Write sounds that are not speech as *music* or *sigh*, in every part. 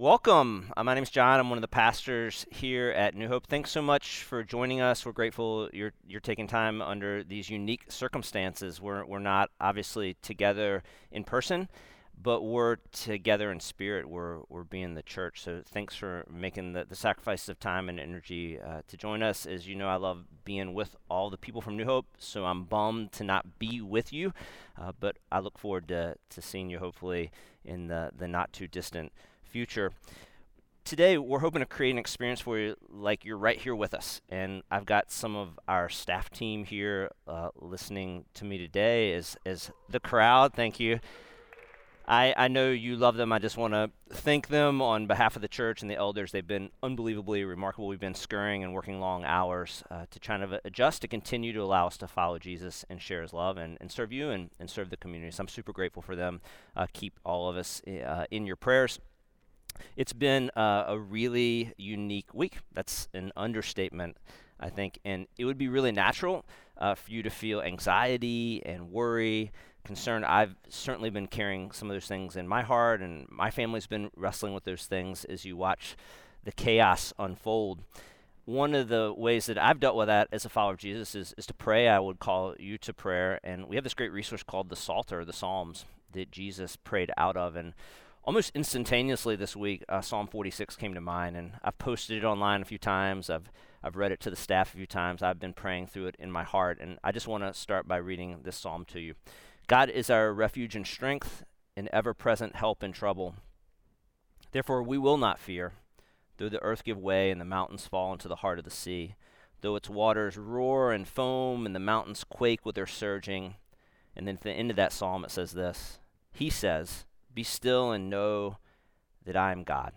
Welcome. Uh, my name is John. I'm one of the pastors here at New Hope. Thanks so much for joining us. We're grateful you're you're taking time under these unique circumstances. We're we're not obviously together in person, but we're together in spirit. We're we're being the church. So thanks for making the, the sacrifices of time and energy uh, to join us. As you know, I love being with all the people from New Hope. So I'm bummed to not be with you, uh, but I look forward to to seeing you hopefully in the the not too distant future. Today, we're hoping to create an experience for you like you're right here with us. And I've got some of our staff team here uh, listening to me today as, as the crowd. Thank you. I, I know you love them. I just want to thank them on behalf of the church and the elders. They've been unbelievably remarkable. We've been scurrying and working long hours uh, to try to adjust to continue to allow us to follow Jesus and share his love and, and serve you and, and serve the community. So I'm super grateful for them. Uh, keep all of us uh, in your prayers. It's been uh, a really unique week. That's an understatement, I think. And it would be really natural uh, for you to feel anxiety and worry, concern. I've certainly been carrying some of those things in my heart, and my family's been wrestling with those things as you watch the chaos unfold. One of the ways that I've dealt with that as a follower of Jesus is, is to pray. I would call you to prayer. And we have this great resource called the Psalter, the Psalms, that Jesus prayed out of. And almost instantaneously this week, uh, Psalm 46 came to mind, and I've posted it online a few times. I've I've read it to the staff a few times. I've been praying through it in my heart, and I just want to start by reading this psalm to you. God is our refuge and strength, an ever-present help in trouble. Therefore, we will not fear, though the earth give way and the mountains fall into the heart of the sea, though its waters roar and foam and the mountains quake with their surging. And then at the end of that psalm, it says this He says, be still and know that I am God.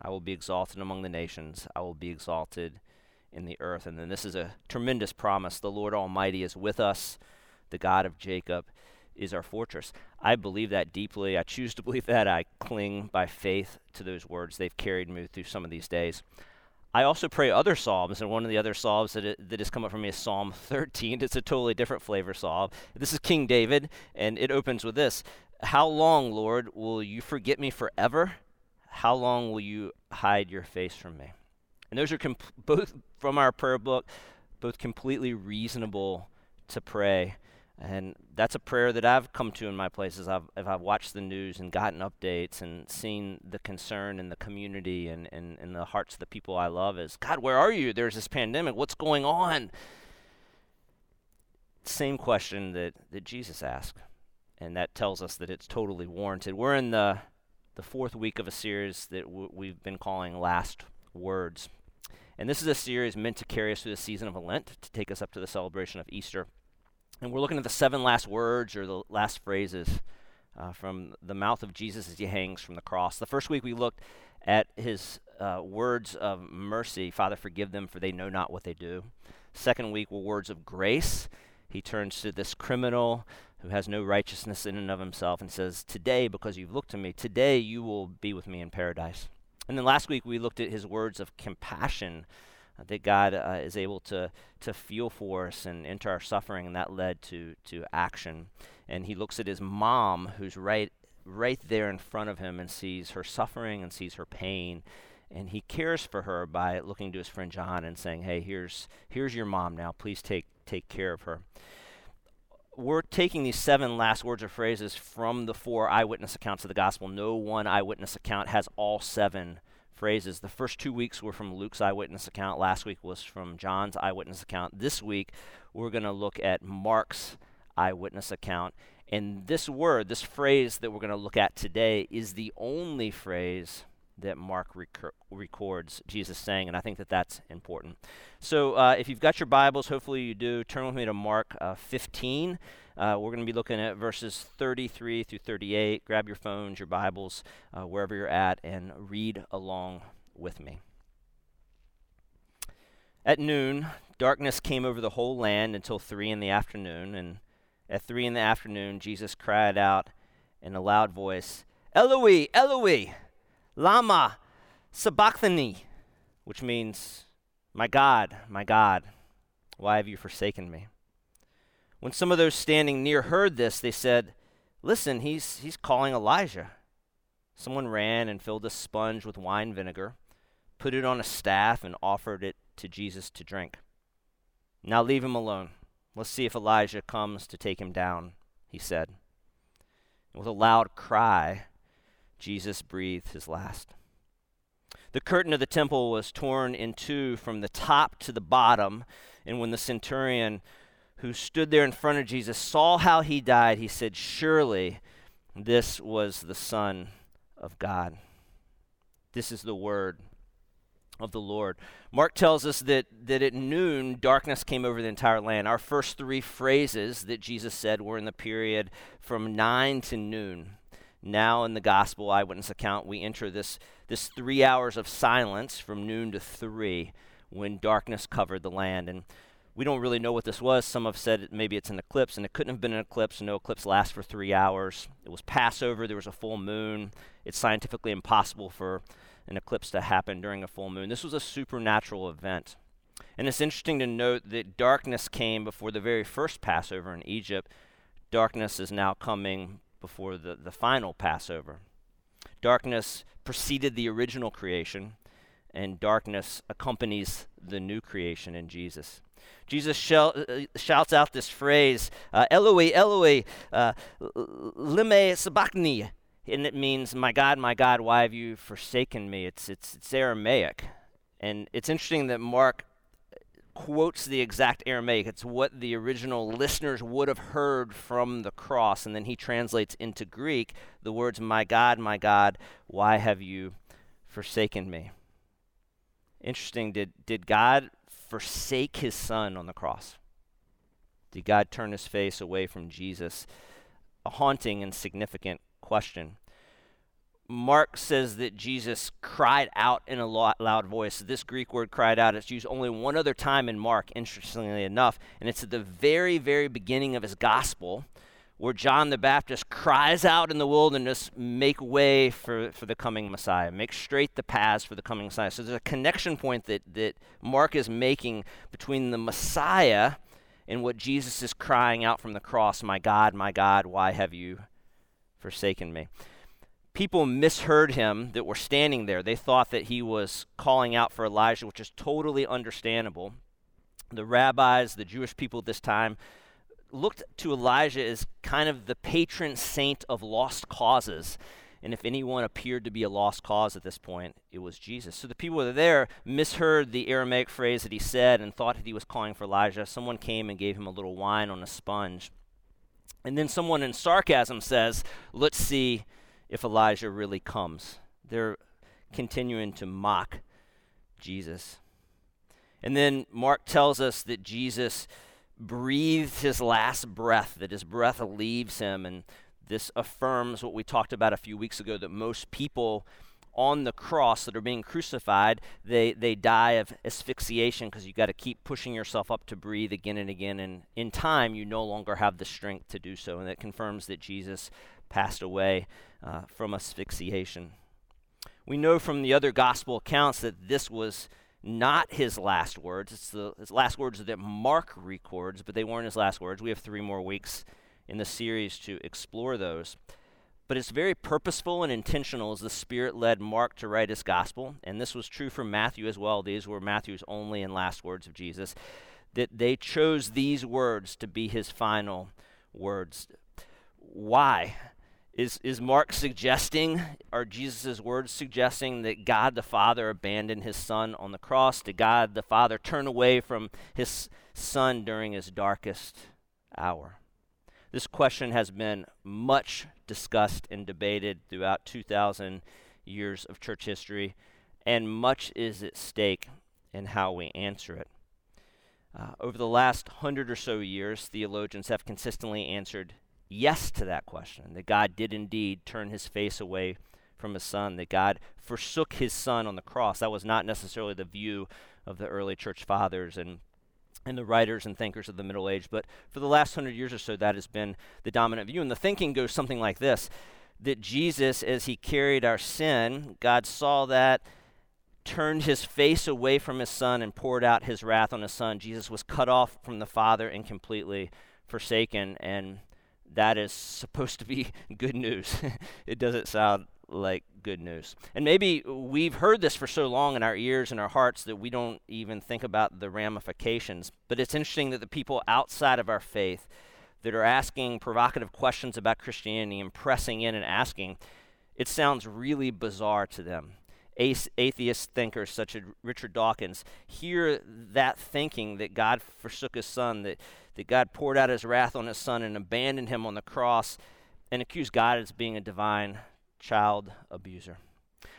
I will be exalted among the nations. I will be exalted in the earth. And then this is a tremendous promise. The Lord Almighty is with us. The God of Jacob is our fortress. I believe that deeply. I choose to *laughs* believe that. I cling by faith to those words. They've carried me through some of these days. I also pray other psalms, and one of the other psalms that, it, that has come up for me is Psalm *laughs* 13. It's a totally different flavor psalm. This is King David, and it opens with this how long, Lord, will you forget me forever? How long will you hide your face from me? And those are comp- both from our prayer book, both completely reasonable to pray. And that's a prayer that I've come to in my places. I've, if I've watched the news and gotten updates and seen the concern in the community and in the hearts of the people I love is, God, where are you? There's this pandemic. What's going on? Same question that, that Jesus asked and that tells us that it's totally warranted. We're in the the fourth week of a series that w- we've been calling Last Words. And this is a series meant to carry us through the season of Lent, to take us up to the celebration of Easter. And we're looking at the seven last words or the last phrases uh, from the mouth of Jesus as he hangs from the cross. The first week we looked at his uh, words of mercy Father, forgive them, for they know not what they do. Second week were words of grace. He turns to this criminal who has no righteousness in and of himself and says, Today, because you've looked to me, today you will be with me in paradise. And then last week we looked at his words of compassion uh, that God uh, is able to, to feel for us and enter our suffering, and that led to, to action. And he looks at his mom, who's right, right there in front of him, and sees her suffering and sees her pain. And he cares for her by looking to his friend John and saying, Hey, here's, here's your mom now. Please take, take care of her we're taking these seven last words or phrases from the four eyewitness accounts of the gospel. No one eyewitness account has all seven phrases. The first two weeks were from Luke's eyewitness account. Last week was from John's eyewitness account. This week, we're going to look at Mark's eyewitness account. And this word, this phrase that we're going to look at today, is the only phrase that Mark rec- records Jesus saying, and I think that that's important. So uh, if you've got your Bibles, hopefully you do, turn with me to Mark uh, 15. Uh, we're going to be looking at verses 33 through 38. Grab your phones, your Bibles, uh, wherever you're at, and read along with me. At noon, darkness came over the whole land until three in the afternoon, and at three in the afternoon, Jesus cried out in a loud voice, Eloi, Eloi, Lama sabachthani, which means, My God, my God, why have you forsaken me? When some of those standing near heard this, they said, Listen, he's, he's calling Elijah. Someone ran and filled a sponge with wine vinegar, put it on a staff, and offered it to Jesus to drink. Now leave him alone. Let's see if Elijah comes to take him down, he said. And with a loud cry, Jesus breathed his last. The curtain of the temple was torn in two from the top to the bottom, and when the centurion who stood there in front of Jesus saw how he died, he said, Surely this was the Son of God. This is the word of the Lord. Mark tells us that, that at noon, darkness came over the entire land. Our first three phrases that Jesus said were in the period from 9 to noon. Now, in the gospel eyewitness account, we enter this, this three hours of silence from noon to 3 when darkness covered the land. And we don't really know what this was. Some have said maybe it's an eclipse, and it couldn't have been an eclipse. No eclipse lasts for three hours. It was Passover, there was a full moon. It's scientifically impossible for an eclipse to happen during a full moon. This was a supernatural event. And it's interesting to note that darkness came before the very first Passover in Egypt. Darkness is now coming before the, the final Passover. Darkness preceded the original creation, and darkness accompanies the new creation in Jesus. Jesus shel- uh, shouts out this phrase, uh, Eloi, Eloi, uh, lama sabachthani, and it means, "My God, my God, why have you forsaken me?" It's it's it's Aramaic, and it's interesting that Mark quotes the exact Aramaic. It's what the original listeners would have heard from the cross, and then he translates into Greek the words, "My God, my God, why have you forsaken me?" Interesting. Did did God forsake His Son on the cross? Did God turn His face away from Jesus? A haunting and significant question. Mark says that Jesus cried out in a loud voice. This Greek word cried out, it's used only one other time in Mark, interestingly enough, and it's at the very, very beginning of his gospel where John the Baptist cries out in the wilderness, Make way for, for the coming Messiah, make straight the paths for the coming Messiah. So there's a connection point that, that Mark is making between the Messiah and what Jesus is crying out from the cross My God, my God, why have you forsaken me. People misheard him that were standing there. They thought that he was calling out for Elijah, which is totally understandable. The rabbis, the Jewish people at this time, looked to Elijah as kind of the patron saint of lost causes. And if anyone appeared to be a lost cause at this point, it was Jesus. So the people that were there misheard the Aramaic phrase that he said and thought that he was calling for Elijah. Someone came and gave him a little wine on a sponge. And then someone in sarcasm says, Let's see if Elijah really comes. They're continuing to mock Jesus. And then Mark tells us that Jesus breathed his last breath, that his breath leaves him. And this affirms what we talked about a few weeks ago that most people on the cross that are being crucified, they, they die of asphyxiation because you got to keep pushing yourself up to breathe again and again. And in time, you no longer have the strength to do so. And that confirms that Jesus passed away uh, from asphyxiation. We know from the other gospel accounts that this was not his last words. It's the his last words that Mark records, but they weren't his last words. We have three more weeks in the series to explore those. But it's very purposeful and intentional as the Spirit led Mark to write his gospel. And this was true for Matthew as well. These were Matthew's only and last words of Jesus. That they chose these words to be his final words. Why? Is, is Mark suggesting, are Jesus' words suggesting that God the Father abandoned his Son on the cross? Did God the Father turn away from his Son during his darkest hour? This question has been much discussed and debated throughout 2,000 years of church history, and much is at stake in how we answer it. Uh, over the last hundred or so years, theologians have consistently answered yes to that question that God did indeed turn his face away from his son, that God forsook his son on the cross. That was not necessarily the view of the early church fathers and and the writers and thinkers of the Middle Age. But for the last hundred years or so, that has been the dominant view. And the thinking goes something like this that Jesus, as he carried our sin, God saw that, turned his face away from his son, and poured out his wrath on his son. Jesus was cut off from the Father and completely forsaken. And that is supposed to be *laughs* good news. it doesn't sound like good news. And maybe we've heard this for so long in our ears and our hearts that we don't even think about the ramifications. But it's interesting that the people outside of our faith that are asking provocative questions about Christianity and pressing in and asking, it sounds really bizarre to them. Atheist thinkers such as Richard Dawkins hear that thinking that God forsook his son, that, that God poured out his wrath on his son and abandoned him on the cross, and accuse God as being a divine child abuser.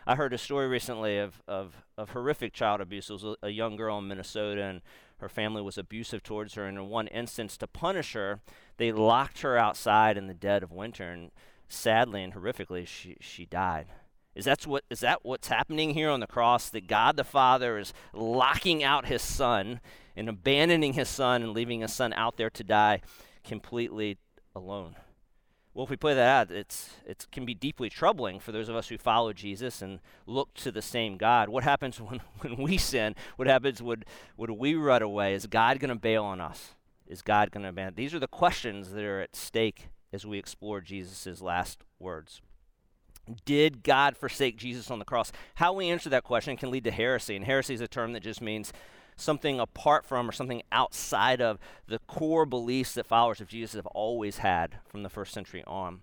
I heard a story recently of, of, of horrific child abuse. It was a, a young girl in Minnesota, and her family was abusive towards her. And in one instance, to punish her, they locked her outside in the dead of winter. And sadly and horrifically, she, she died. Is that what is that what's happening here on the cross? That God the Father is locking out his son and abandoning his son and leaving his son out there to die completely alone. Well, if we play that out, it's it can be deeply troubling for those of us who follow Jesus and look to the same God. What happens *laughs* when, when we sin? What happens when, when we run away? Is God going to bail on us? Is God going to abandon? These are the questions that are at stake as we explore Jesus' last words. Did God forsake Jesus on the cross? How we answer that question can lead to heresy. And heresy is a term that just means something apart from or something outside of the core beliefs that followers of Jesus have always had from the first century on.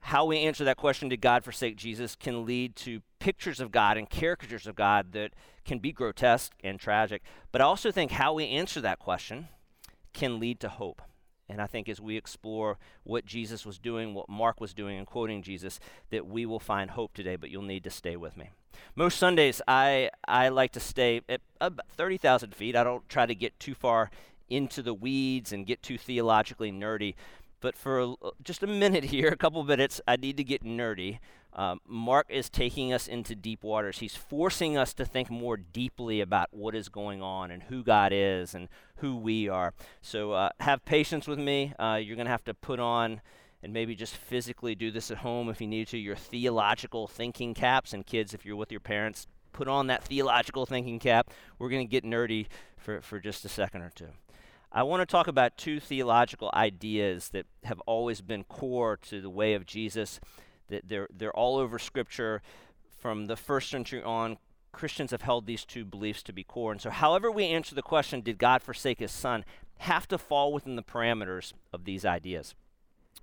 How we answer that question, did God forsake Jesus, can lead to pictures of God and caricatures of God that can be grotesque and tragic. But I also think how we answer that question can lead to hope. And I think as we explore what Jesus was doing, what Mark was doing, and quoting Jesus, that we will find hope today, but you'll need to stay with me. Most Sundays, I, I like to stay at about 30,000 feet. I don't try to get too far into the weeds and get too theologically nerdy. But for just a minute *laughs* here, a couple minutes, I need to get nerdy. Um, Mark is taking us into deep waters. He's forcing us to think more deeply about what is going on and who God is and who we are. So uh, have patience with me. Uh, you're going to have to put on and maybe just physically do this at home if you need to, your theological thinking caps. And kids, if you're with your parents, put on that theological thinking cap. We're going to get nerdy for, for just a second or two. I want to talk about two theological ideas that have always been core to the way of Jesus they're, they're all over Scripture from the first century on. Christians have held these two beliefs to be core. And so, however, we answer the question, did God forsake his son, have to fall within the parameters of these ideas.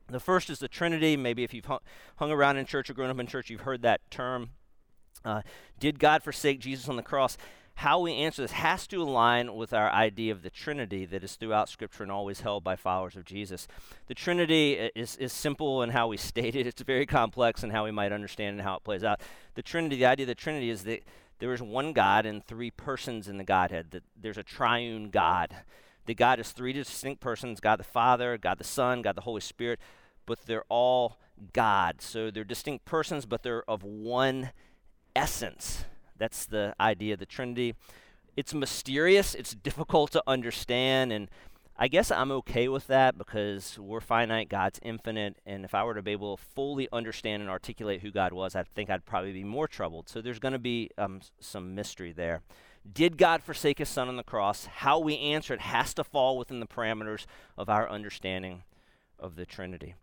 The first is the Trinity. Maybe if you've hung, around in church or grown up in church, you've heard that term. Uh, did God forsake Jesus on the cross? How we answer this has to align with our idea of the Trinity that is throughout Scripture and always held by followers of Jesus. The Trinity is, is simple in how we *laughs* state it, it's very complex in how we might understand and how it plays out. The Trinity, the idea of the Trinity is that there is one God and three persons in the Godhead, that there's a triune God. That God is three distinct persons God the Father, God the Son, God the Holy Spirit, but they're all God. So they're distinct persons, but they're of one essence. That's the idea of the Trinity. It's mysterious, it's difficult to understand, and I guess I'm okay with that because we're finite, God's infinite, and if I were to be able to fully understand and articulate who God was, I think I'd probably be more troubled. So there's going to be um, some mystery there. Did God forsake his son on the cross? How we answer it has to fall within the parameters of our understanding of the Trinity.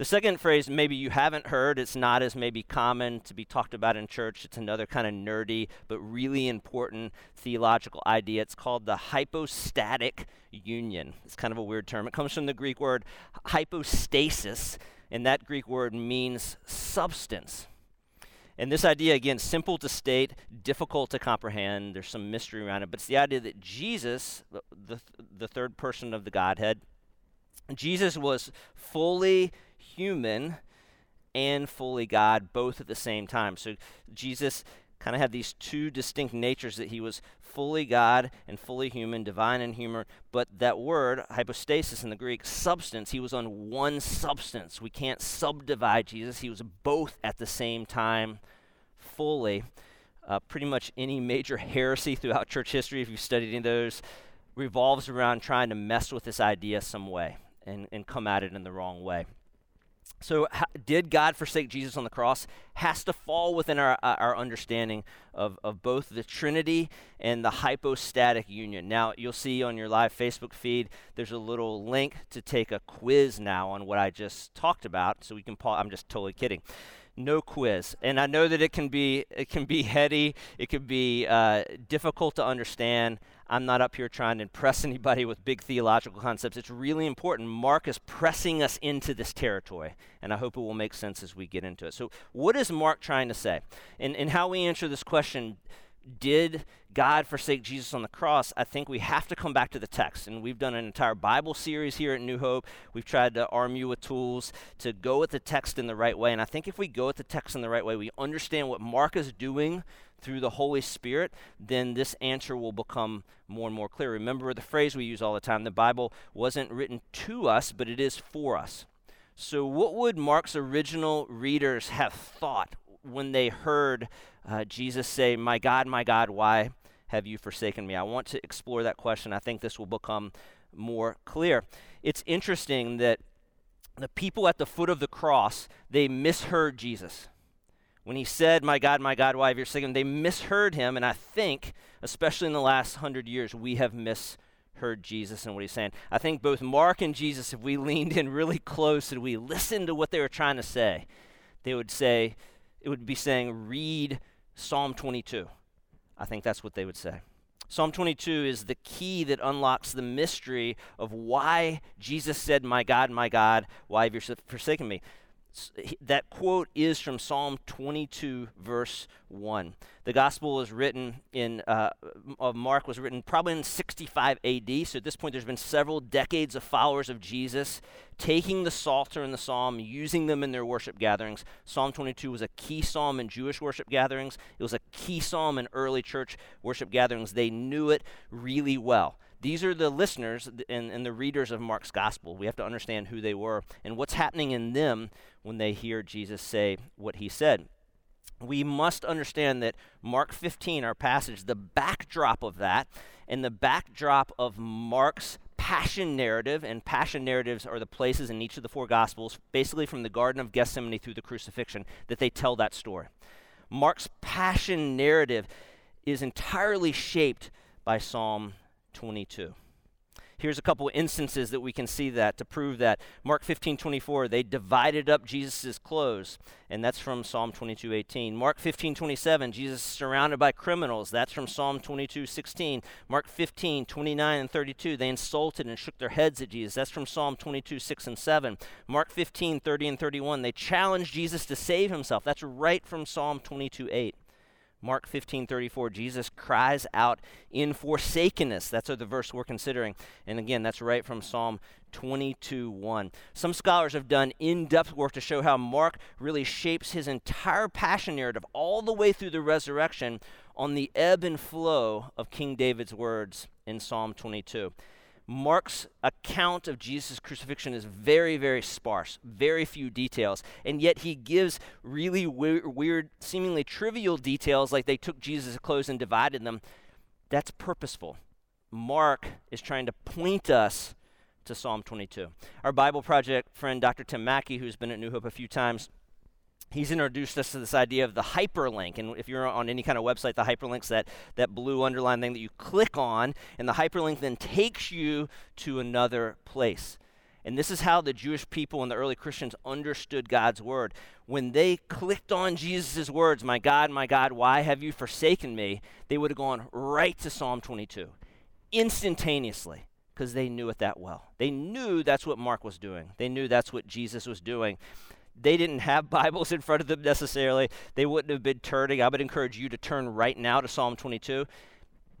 The second phrase, maybe you haven't heard, it's not as maybe common to be talked about in church. It's another kind of nerdy but really important theological idea. It's called the hypostatic union. It's kind of a weird term. It comes from the Greek word hypostasis, and that Greek word means substance. And this idea, again, simple to state, difficult to comprehend. There's some mystery around it, but it's the idea that Jesus, the, the, the third person of the Godhead, Jesus was fully human and fully God, both at the same time. So Jesus kind of had these two distinct natures that he was fully God and fully human, divine and human. But that word, hypostasis in the Greek, substance, he was on one substance. We can't subdivide Jesus. He was both at the same time, fully. Uh, pretty much any major *laughs* heresy throughout church history, if you've studied any of those, revolves around trying to mess with this idea some way and, and come at it in the wrong way. So, did God forsake Jesus on the cross? Has to fall within our, uh, our understanding of, of both the Trinity and the hypostatic union. Now, you'll see on your live Facebook feed, there's a little link to take a quiz now on what I just talked about. So, we can pause. I'm just totally kidding. no quiz. And I know that it can be it can be *laughs* heady, it can be uh, difficult to understand. I'm not up here trying to impress *laughs* anybody with big theological concepts. It's really important. Mark is pressing us into this territory, and I hope it will make sense as we get into it. So, what is Mark trying to say? And, and how we answer this question did God forsake Jesus on the cross, I think we have to come back to the text. And we've done an entire Bible series here at New Hope. We've tried to arm you with tools to go with the text in the right way. And I think if we go with the text in the right way, we understand what Mark is doing through the Holy Spirit, then this answer will become more and more clear. Remember the phrase we use all the time the Bible wasn't written to us, but it is for us. So, what would Mark's original readers have thought when they heard uh, Jesus say, My God, my God, why have you forsaken me? I want to explore that question. I think this will become more clear. It's interesting that the people at the foot of the cross, they misheard Jesus. When he said, My God, my God, why have you forsaken? They misheard him, and I think, especially in the last hundred years, we have misheard Jesus and what he's saying. I think both Mark and Jesus, if we *laughs* leaned in really close and we listened to what they were trying to say, they would say, it would be saying, read Psalm 22. I think that's what they would say. Psalm 22 is the key that unlocks the mystery of why Jesus said, My God, my God, why have you forsaken me? That quote is from Psalm 22, verse 1. The gospel was written in, uh, of Mark was written probably in 65 AD. So at this point, there's been several decades of followers of Jesus taking the Psalter and the Psalm, using them in their worship gatherings. Psalm 22 was a key psalm in Jewish worship gatherings, it was a key psalm in early church worship gatherings. They knew it really well. These are the listeners and, and the readers of Mark's gospel. We have to understand who they were and what's happening in them when they hear Jesus say what he said. We must understand that Mark 15, our passage, the backdrop of that, and the backdrop of Mark's passion narrative, and passion narratives are the places in each of the four Gospels, basically from the Garden of Gethsemane through the crucifixion, that they tell that story. Mark's passion narrative is entirely shaped by Psalm 22. Here's a couple instances that we can see that to prove that. Mark 15, 24, they divided up Jesus' clothes, and that's from Psalm 22, 18. Mark 15, 27, Jesus surrounded by criminals. That's from Psalm 22, 16. Mark 15, 29 and 32, they insulted and shook their heads at Jesus. That's from Psalm 22, 6 and 7. Mark 15, 30 and 31, they challenged Jesus to save himself. That's right from Psalm 22, 8. Mark 15, 34, Jesus cries out in forsakenness. That's the verse we're considering. And again, that's right from Psalm 22, 1. Some scholars have done in depth work to show how Mark really shapes his entire passion narrative all the way through the resurrection on the ebb and flow of King David's words in Psalm 22. Mark's account of Jesus' crucifixion is very, very sparse, very few details, and yet he gives really weird, weird, seemingly trivial details like they took Jesus' clothes and divided them. That's purposeful. Mark is trying to point us to Psalm 22. Our Bible Project friend, Dr. Tim Mackie, who's been at New Hope a few times, he's introduced us to this idea of the hyperlink. And if you're on any kind of website, the hyperlink's that, that blue underline thing that you click on, and the hyperlink then takes you to another place. And this is how the Jewish people and the early Christians understood God's word. When they clicked on Jesus' words, My God, my God, why have you forsaken me? They would have gone right to Psalm 22 instantaneously because they knew it that well. They knew that's what Mark was doing, they knew that's what Jesus was doing they didn't have *laughs* Bibles in front of them necessarily. They wouldn't have been turning. I would encourage you to turn right now to Psalm 22.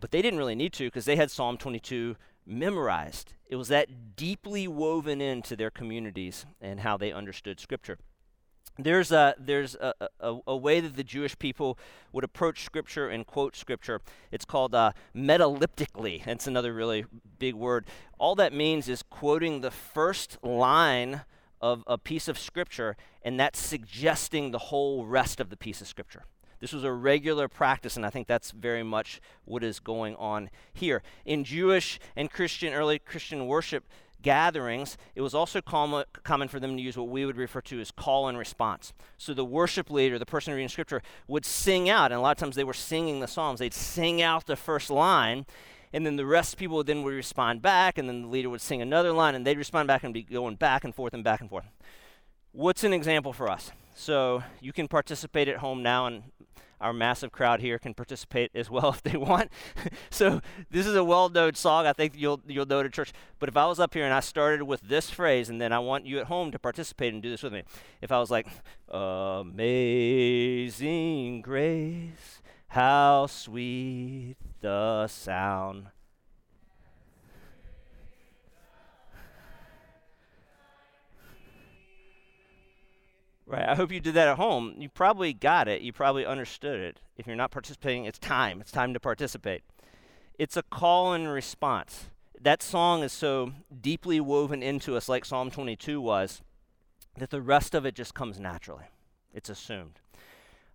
But they didn't really need to because they had Psalm 22 memorized. It was that deeply woven into their communities and how they understood Scripture. There's, a, there's a, a, a way that the Jewish people would approach Scripture and quote Scripture. It's called uh, metaleptically. That's another really big word. All that means is quoting the first line of a piece of scripture and that's suggesting the whole rest of the piece of scripture. This was a regular practice, and I think that's very much what is going on here. In Jewish and Christian, early Christian worship gatherings, it was also common, common for them to use what we would refer to as call and response. So the worship leader, the person reading scripture, would sing out, and a lot of times they were singing the Psalms. They'd sing out the first line, and then the rest of people would then would respond back, and then the leader would sing another line, and they'd respond back and be going back and forth and back and forth. What's an example for us? So you can participate at home now, and our massive crowd here can participate as well *laughs* if they want. *laughs* so this is a well-known song. I think you'll you'll know it at church. But if I was up here and I started with this phrase, and then I want you at home to participate and do this with me. If I was like, "Amazing Grace, how sweet the sound." Right. I hope you did that at home. You probably got it. You probably understood it. If you're not participating, it's time. It's time to participate. It's a call and response. That song is so deeply woven into us, like Psalm 22 was, that the rest of it just comes naturally. It's assumed.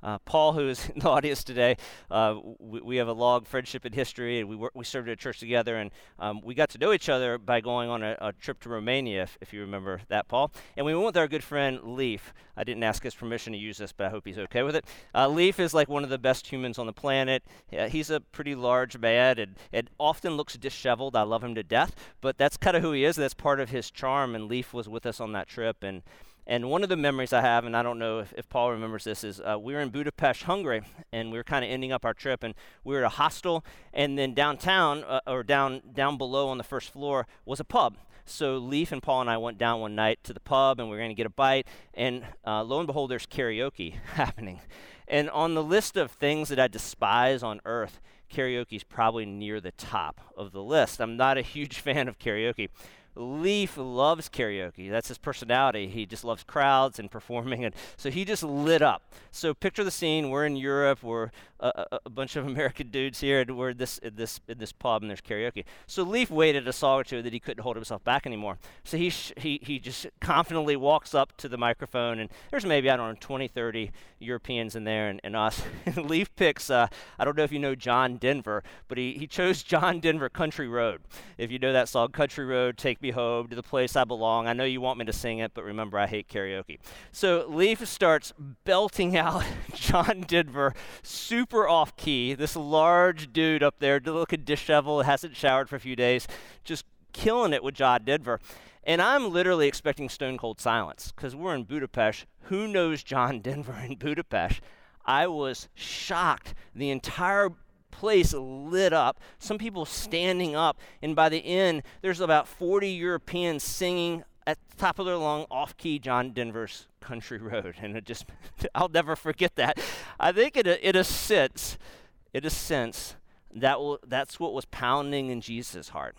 Uh, Paul, who is *laughs* in the audience today, uh, we, we, have a long friendship in history, and we, work, we served at a church together, and um, we got to know each other by going on a, a trip to Romania, if, if, you remember that, Paul. And we went with our good friend Leaf. I didn't ask his permission to use this, but I hope he's okay with it. Uh, Leaf is like one of the best humans on the planet. he's a pretty large man, and, and often looks disheveled. I love him to death, but that's kind of who he is. That's part of his charm, and Leaf was with us on that trip, and and one of the memories I have, and I don't know if, if Paul remembers this, is uh, we were in Budapest, Hungary, and we were kind of ending up our trip, and we were at a hostel, and then downtown, uh, or down down below on the first floor, was a pub. So Leaf and Paul and I went down one night to the pub, and we were going to get a bite, and uh, lo and behold, there's karaoke *laughs* happening. And on the list of things that I despise on earth, karaoke is probably near the top of the list. I'm not a huge *laughs* fan of karaoke. Leaf loves karaoke. That's his personality. He just loves crowds and performing, and so he just lit up. So picture the scene: we're in Europe, we're a, a, bunch of *laughs* American dudes here, and we're this in this in this pub, and there's karaoke. So Leaf waited a song or two that he couldn't hold himself back anymore. So he sh- he he just confidently walks up to the microphone, and there's maybe I don't know 20, 30 Europeans in there, and, and us. *laughs* Leaf picks. Uh, I don't know if you know John Denver, but he he chose John Denver Country Road. If you know that song, Country Road, take me home to the place I belong. I know you want me to sing it, but remember, I hate karaoke. So Leaf starts belting out *laughs* John Denver, super off key. This large dude up there, looking disheveled, hasn't showered for a few days, just killing it with John Denver. And I'm literally expecting stone cold silence because we're in Budapest. Who knows John *laughs* Denver in Budapest? I was shocked. The entire place lit up, some people standing up, and by the end, there's about 40 Europeans singing at the top of their lung, off key John Denver's Country *laughs* Road. And it just, *laughs* I'll never forget that. I think in a, in a sense, in a sense, that will, that's what was pounding in Jesus' heart.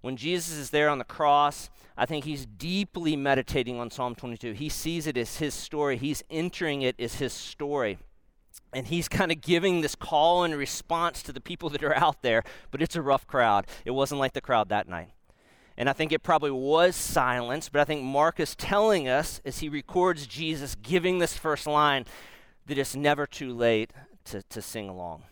When Jesus is there on the cross, I think he's deeply meditating on Psalm 22. He sees it as his story, he's entering it as his story and he's kind of giving this call and response to the people that are out there, but it's a rough crowd. It wasn't like the crowd that night. And I think it probably was silence, but I think Mark is telling us as he records Jesus giving this first line that it's never too late to, to sing along.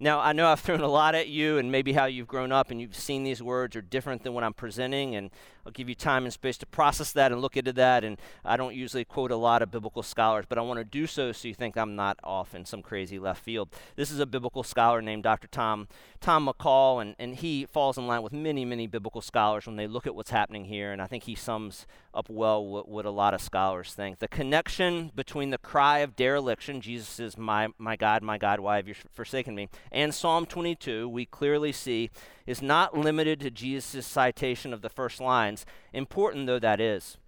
Now, I know I've *laughs* thrown a lot at you, and maybe how you've grown up and you've seen these words are different than what I'm presenting, and I'll give you time and space to process that and look into that. And I don't usually quote a lot of biblical scholars, but I want to do so so you think I'm not off in some crazy left field. This is a biblical scholar named Dr. Tom Tom McCall, and, and he falls in line with many, many biblical scholars when they look at what's happening here, and I think he sums up well what, what a lot of scholars think. The connection between the cry of dereliction, Jesus is my, my God, my God, why have you forsaken me, and Psalm 22, we clearly see is not limited to Jesus' citation of the first lines, important though that is.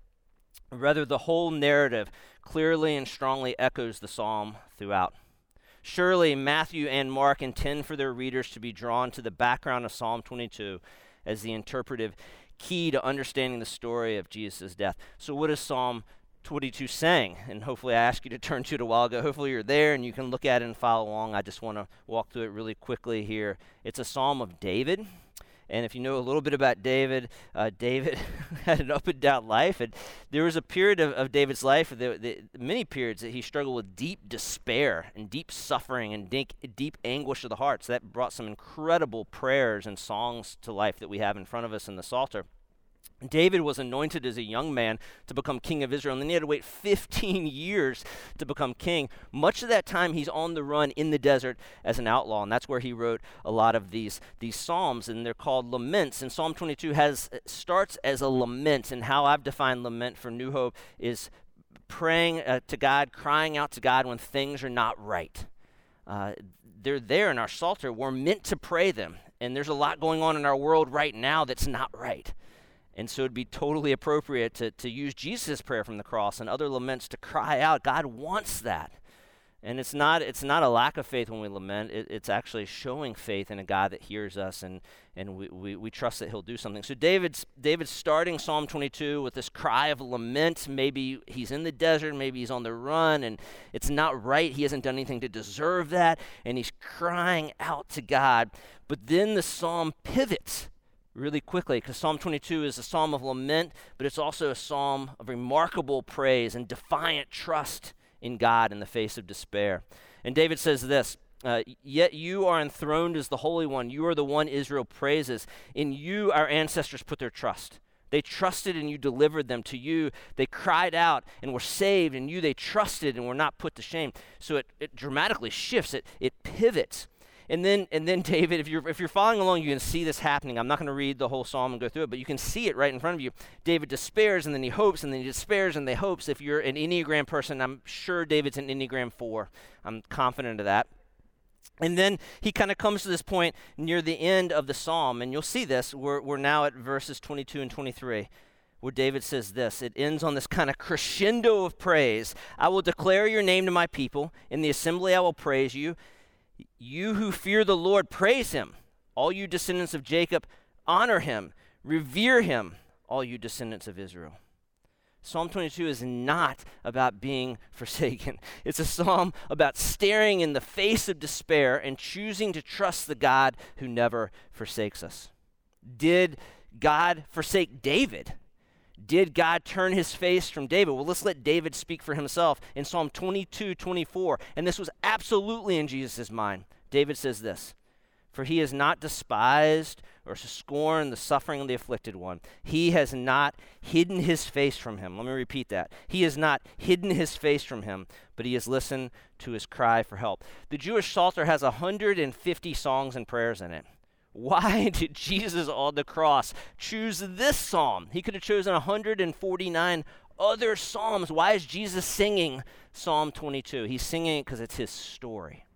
Rather, the whole narrative clearly and strongly echoes the psalm throughout. Surely, Matthew and Mark intend for their readers to be drawn to the background of Psalm 22 as the interpretive key to understanding the story of Jesus' death. So, what is Psalm 22 saying? And hopefully, I asked you to *laughs* turn to it a while ago. Hopefully, you're there and you can look at it and follow along. I just want to walk through it really quickly here. It's a psalm of David. And if you know a little bit about David, uh, David *laughs* had an up and down life. And there was a period of, of David's life, the, the, many periods, that he struggled with deep despair and deep suffering and deep, deep anguish of the heart. So that brought some incredible prayers and songs to life that we have in front of us in the Psalter. David was anointed as a young man to become king of Israel, and then he had to wait 15 *laughs* years to become king. Much of that time, he's on the run in the desert as an outlaw, and that's where he wrote a lot of these, these psalms, and they're called laments. And Psalm 22 has starts as a lament, and how I've defined lament for New Hope is praying uh, to God, crying out to God when things are not right. Uh, they're there in our Psalter. We're meant to pray them. And there's a lot going on in our world right now that's not right. And so it'd be totally appropriate to, to use Jesus' prayer from the cross and other laments to cry out. God wants that. And it's not, it's not a lack of faith when we lament. It, it's actually showing faith in a God that hears us and, and we, we, we trust that he'll do something. So David's, David's starting Psalm 22 with this cry of lament. Maybe he's in the desert, maybe he's on the run, and it's not right. He hasn't done anything to deserve that, and he's crying out to God. But then the psalm pivots really quickly because Psalm 22 is a psalm of lament, but it's also a psalm of remarkable praise and defiant trust in God in the face of despair. And David says this uh, Yet you are enthroned as the Holy One. You are the one Israel praises. In you, our ancestors put their trust. They trusted and you delivered them. To you, they cried out and were saved. And you, they trusted and were not put to shame. So it, it dramatically shifts, it, it pivots. And then, and then *laughs* David, if you're, if you're following along, you can see this happening. I'm not going to read the whole psalm and go through it, but you can see it right in front of you. David despairs, and then he hopes, and then he despairs, and they hopes. If you're an Enneagram person, I'm sure David's an Enneagram 4. I'm confident of that. And then he kind of comes to this point near the end of the psalm, and you'll see this. We're, we're now at verses 22 and 23 where David says this. It ends on this kind of crescendo of praise. I will declare your name to my people. In the assembly, I will praise you. You who fear the Lord, praise him. All you descendants of Jacob, honor him. Revere him, all you descendants of Israel. Psalm 22 is not about being *laughs* forsaken. It's a psalm about staring in the face of despair and choosing to trust the God who never forsakes us. Did God forsake David? Did God turn his face from David? Well, let's let David speak for himself in Psalm 22 24. And this was absolutely in Jesus' mind. David says this For he has not despised or scorned the suffering of the afflicted one. He has not hidden his face from him. Let me repeat that. He has not hidden his face from him, but he has listened to his cry for help. The Jewish Psalter has 150 songs and prayers in it. Why *laughs* did Jesus on the cross choose this psalm? He could have chosen 149 other psalms. Why is Jesus singing Psalm 22? He's singing it because it's his story.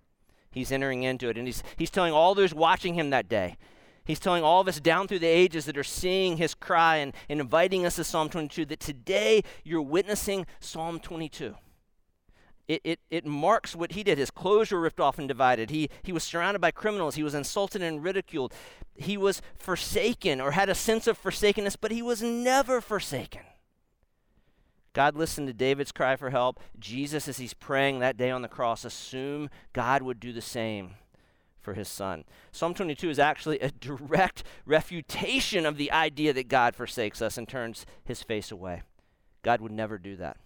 He's entering into it, and he's, he's telling all those watching him that day. He's telling all of us down through the ages that are seeing his cry and, and inviting us to Psalm 22 that today you're witnessing Psalm 22 it, it, it marks what he did. His clothes were ripped off and divided. He, he was surrounded by criminals. He was insulted and ridiculed. He was forsaken or had a sense of forsakenness, but he was never forsaken. God listened to David's cry for help. Jesus, as he's praying that day on the cross, assumed God would do the same for his son. Psalm 22 is actually a *laughs* direct refutation of the idea that God forsakes us and turns his face away. God would never do that.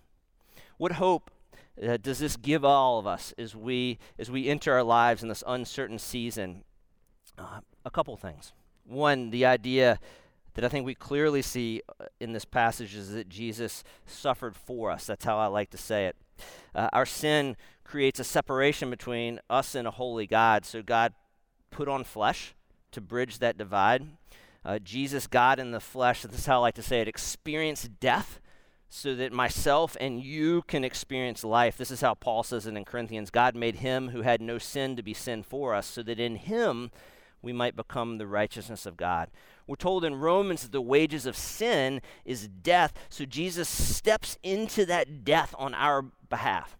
What hope uh, does this give all of us as we as we enter our lives in this uncertain season? Uh, a couple things. One, the idea that I think we clearly see uh, in this passage is that Jesus suffered for us. That's how I like to say it. Uh, our sin creates a separation between us and a holy God. So God put on flesh to bridge that divide. Uh, Jesus, God in the flesh, this is how I like to say it, experienced death so that myself and you can experience life. This is how Paul says it in Corinthians God made him who had no sin to be sin for us, so that in him we might become the righteousness of God. We're told in Romans that the wages of sin is death, so Jesus steps into that death on our behalf.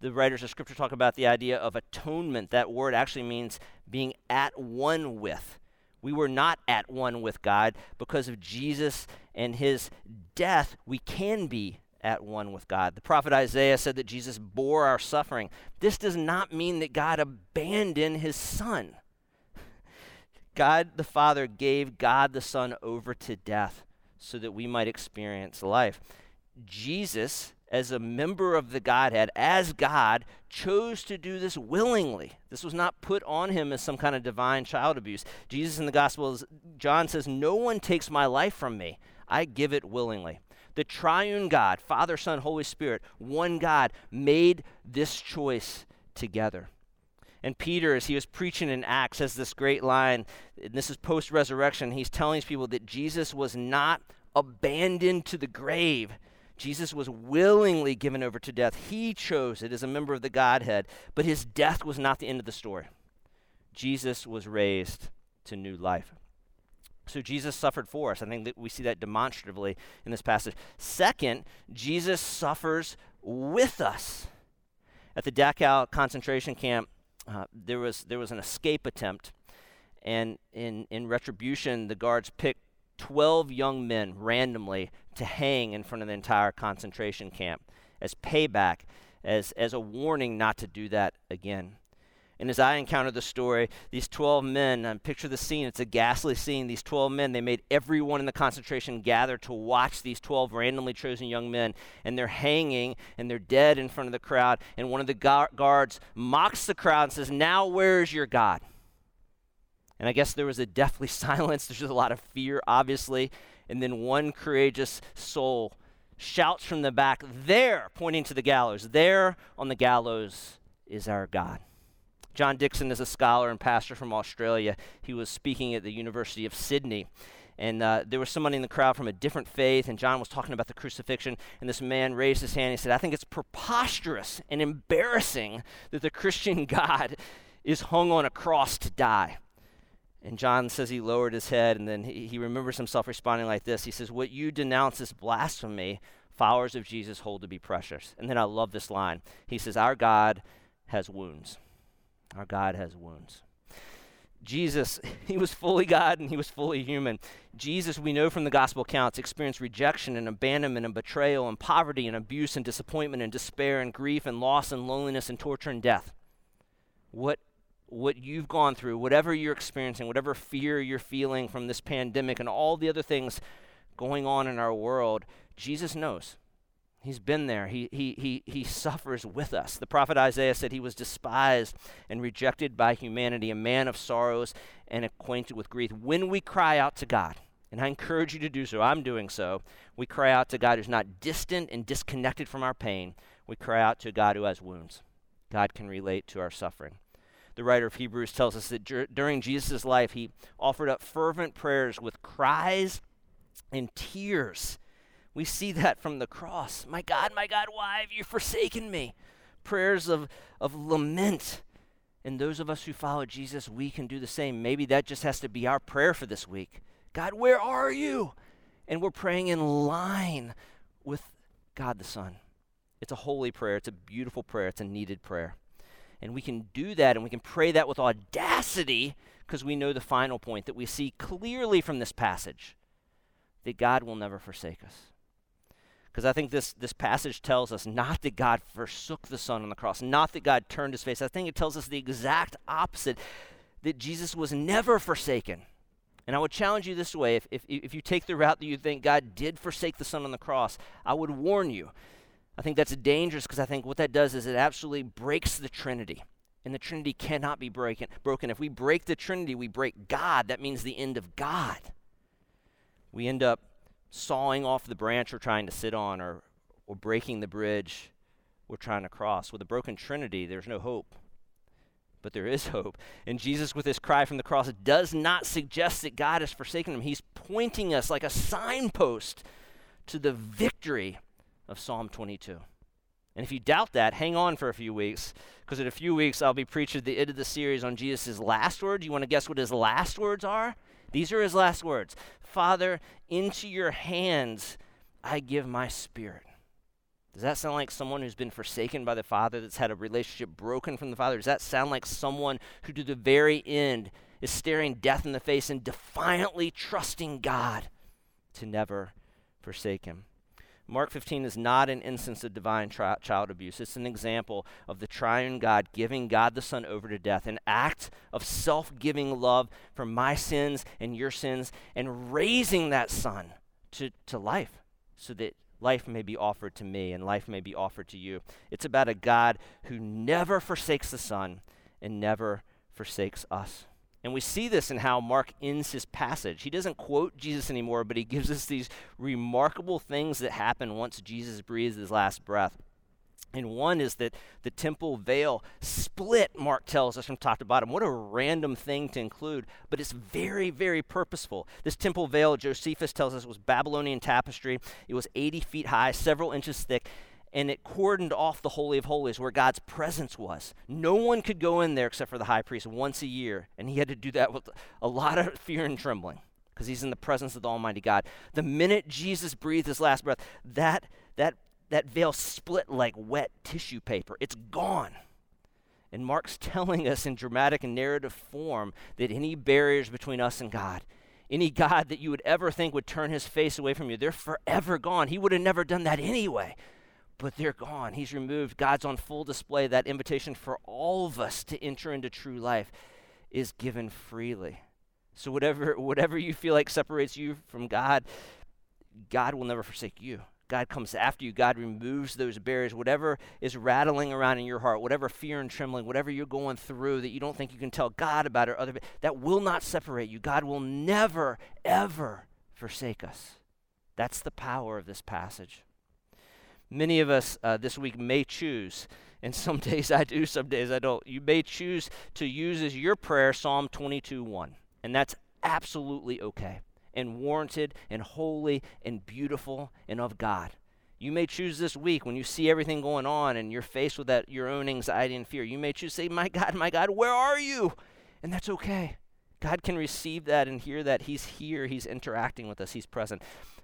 The writers of Scripture talk about the idea of atonement. That word actually means being at one with. We were not at one with God. Because of Jesus and his death, we can be at one with God. The prophet Isaiah said that Jesus bore our suffering. This does not mean that God abandoned his son. God the Father gave God the Son over to death so that we might experience life. Jesus as a member of the Godhead, as God, chose to do this willingly. This was not put on him as some kind of divine child abuse. Jesus in the Gospels, John says, No one takes my life from me, I give it willingly. The triune God, Father, Son, Holy Spirit, one God, made this choice together. And Peter, as he was preaching in Acts, has this great line. And this is post resurrection. He's telling these people that Jesus was not abandoned to the grave Jesus was willingly given over to death. He chose it as a member of the Godhead, but his death was not the end of the story. Jesus was raised to new life. So Jesus suffered for us. I think that we see that demonstratively in this passage. Second, Jesus suffers with us. At the Dachau concentration camp, uh, there was there was an escape attempt, and in in retribution, the guards picked 12 young men randomly to hang in front of the entire concentration camp as payback, as as a warning not to do that again. And as I encountered the story, these 12 men, um, picture the scene, it's a ghastly scene. These 12 men, they made everyone in the concentration gather to watch these 12 randomly chosen young men. And they're hanging and they're dead in front of the crowd. And one of the gu- guards mocks the crowd and says, Now where's your God? And I guess there was a deathly *laughs* silence. There's a lot of fear, obviously. And then one courageous soul shouts from the back, There, pointing to the gallows, there on the gallows is our God. John Dickson is a scholar and pastor from Australia. He was speaking at the University of Sydney. And uh, there was somebody in the crowd from a different faith, and John was talking about the crucifixion. And this man raised his hand and he said, I think it's preposterous and embarrassing that the Christian *laughs* God is hung on a cross to die. And John says he lowered his head, and then he, he remembers himself responding like this He says, What you denounce as blasphemy, followers of Jesus hold to be precious. And then I love this line. He says, Our God has wounds. Our God has wounds. Jesus, *laughs* he was fully God and he was fully human. Jesus, we know from the gospel accounts, experienced rejection and abandonment and betrayal and poverty and abuse and disappointment and despair and grief and loss and loneliness and torture and death. What what you've gone through, whatever you're experiencing, whatever fear you're feeling from this pandemic and all the other things going on in our world, Jesus knows. He's been there. He, he, he, he suffers with us. The prophet Isaiah said he was despised and rejected by humanity, a man of sorrows and acquainted with grief. When we cry out to God, and I encourage you to do so, I'm doing so, we cry out to God who's not distant and disconnected from our pain. We cry out to God who has wounds. God can relate to our suffering. The writer of Hebrews tells us that dur- during Jesus' life, he offered up fervent prayers with cries and tears we see that from the cross. My God, my God, why have you forsaken me? Prayers of, of lament. And those of us who follow Jesus, we can do the same. Maybe that just has to be our prayer for this week. God, where are you? And we're praying in line with God the Son. It's a holy prayer. It's a beautiful prayer. It's a needed prayer. And we can do that and we can pray that with audacity because we know the final point that we see clearly from this passage that God will never forsake us. Because I think this, this passage tells us not that God forsook the Son on the cross, not that God turned his face. I think it tells us the exact opposite that Jesus was never forsaken. And I would challenge you this way if, if, if you take the route that you think God did forsake the Son on the cross, I would warn you. I think that's dangerous because I think what that does is it absolutely breaks the Trinity. And the Trinity cannot be breaking, broken. If we break the Trinity, we break God. That means the end of God. We end up sawing off the branch we're trying to sit on or, or breaking the bridge we're trying to cross. With a broken Trinity, there's no hope. But there is *laughs* hope. And Jesus, with his cry from the cross, does not suggest that God has forsaken him. He's pointing us like a signpost to the victory of Psalm 22. And if you doubt that, hang on for a few weeks, because in a few weeks I'll be preaching the end of the series on Jesus' last words. You want to guess what his last words are? These are his last words Father, into your hands I give my spirit. Does that sound like someone who's been forsaken by the Father, that's had a relationship broken from the Father? Does that sound like someone who, to the very end, is staring death in the face and defiantly trusting God to never forsake him? Mark 15 is not an instance of divine tri- child abuse. It's an example of the triune God giving God the Son over to death, an act of self giving love for my sins and your sins, and raising that Son to, to life so that life may be offered to me and life may be offered to you. It's about a God who never forsakes the Son and never forsakes us. And we see this in how Mark ends his passage. He doesn't quote Jesus anymore, but he gives us these remarkable things that happen once Jesus breathes his last breath. And one is that the temple veil split, Mark tells us from top to bottom. What a random thing to include, but it's very, very purposeful. This temple veil, Josephus tells us, was Babylonian tapestry. It was 80 feet high, several inches thick, and it cordoned off the Holy of Holies where God's presence was. No one could go in there except for the high priest once a year, and he had to do that with a lot of *laughs* fear and trembling because he's in the presence of the Almighty God. The minute Jesus breathed his last breath, that, that that veil split like wet tissue paper. It's gone. And Mark's *laughs* telling us in dramatic and narrative form that any barriers between us and God, any God that you would ever think would turn his face away from you, they're forever gone. He would have never done that anyway, but they're gone. He's removed. God's on full display. That invitation for all of us to enter into true life is given freely. So whatever *laughs* whatever you feel like separates you from God, God will never forsake you. God comes after you. God removes those barriers. Whatever is rattling around in your heart, whatever fear and trembling, whatever you're going through that you don't think you can tell God about or other, that will not separate you. God will never, ever forsake us. That's the power of this passage. Many of us uh, this week may choose, and *laughs* some days I do, some days I don't. You may choose to use as your prayer Psalm 22 1, and that's absolutely okay and warranted and holy and beautiful and of God. You may choose this week when you see everything going on and you're faced with that your own anxiety and fear. You may choose to say, "My God, my God, where are you?" And that's okay. God can receive that and hear that He's here, He's interacting with us, He's present.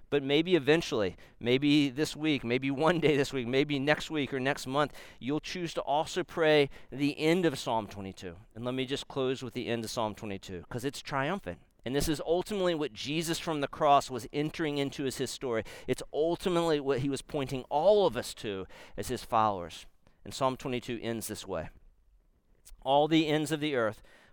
But maybe eventually, maybe this week, maybe one day this week, maybe next week or next month, you'll choose to also pray the end of Psalm 22. And let me just close with the end of Psalm 22 because it's triumphant. And this is ultimately what Jesus from the cross was entering into as his story. It's ultimately what he was pointing all of us to as his followers. And Psalm 22 ends this way All the ends of the earth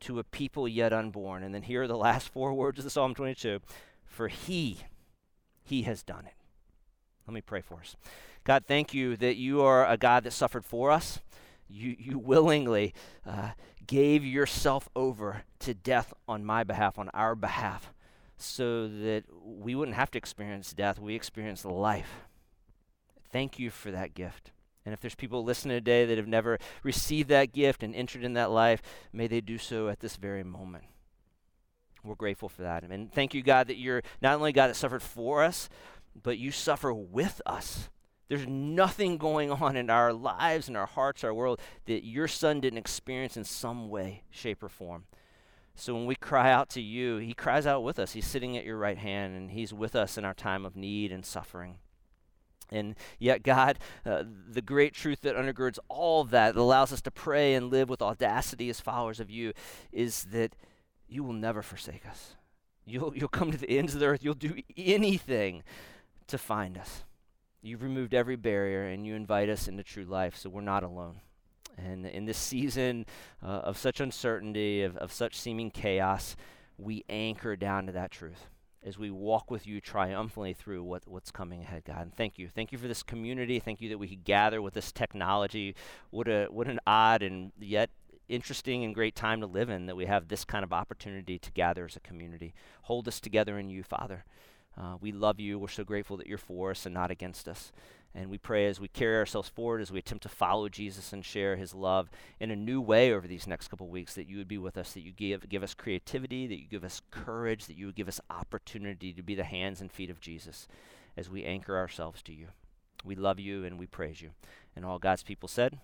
to a people yet unborn. And then here are the last *laughs* four words of the Psalm 22 For he, he has done it. Let me pray for us. God, thank you that you are a God that suffered for us. You, you willingly uh, gave yourself over to death on my behalf, on our behalf so that we wouldn't have to experience death. We experience life. Thank you for that gift. And if there's people listening today that have never received that gift and entered in that life, may they do so at this very moment. We're grateful for that. And thank you, God, that you're not only God that suffered for us, but you suffer with us. There's nothing going on in our lives, in our hearts, our world that your son didn't experience in some way, shape, or form. So when we cry out to you, He cries out with us. He's sitting at your right hand, and He's with us in our time of need and suffering. And yet, God, uh, the great truth that undergirds all of that, that allows us to pray and live with audacity as followers of you, is that you will never forsake us. You'll, you'll come to the ends of the earth. You'll do anything to find us. You've removed every barrier and you invite us into true life, so we're not alone. And in this season uh, of such uncertainty, of, of such seeming chaos, we anchor down to that truth as we walk with you triumphantly through what, what's coming ahead, God. And thank you. Thank you for this community. Thank you that we could gather with this technology. What, a, what an odd and yet interesting and great time to live in that we have this kind of opportunity to gather as a community. Hold us together in you, Father. Uh, we love you. We're so grateful that you're for us and not against us. And we pray as we carry ourselves forward, as we attempt to follow Jesus and share his love in a new way over these next couple weeks, that you would be with us, that you give, give us creativity, that you give us courage, that you would give us opportunity to be the hands and feet of Jesus as we anchor ourselves to you. We love you and we praise you. And all God's people said,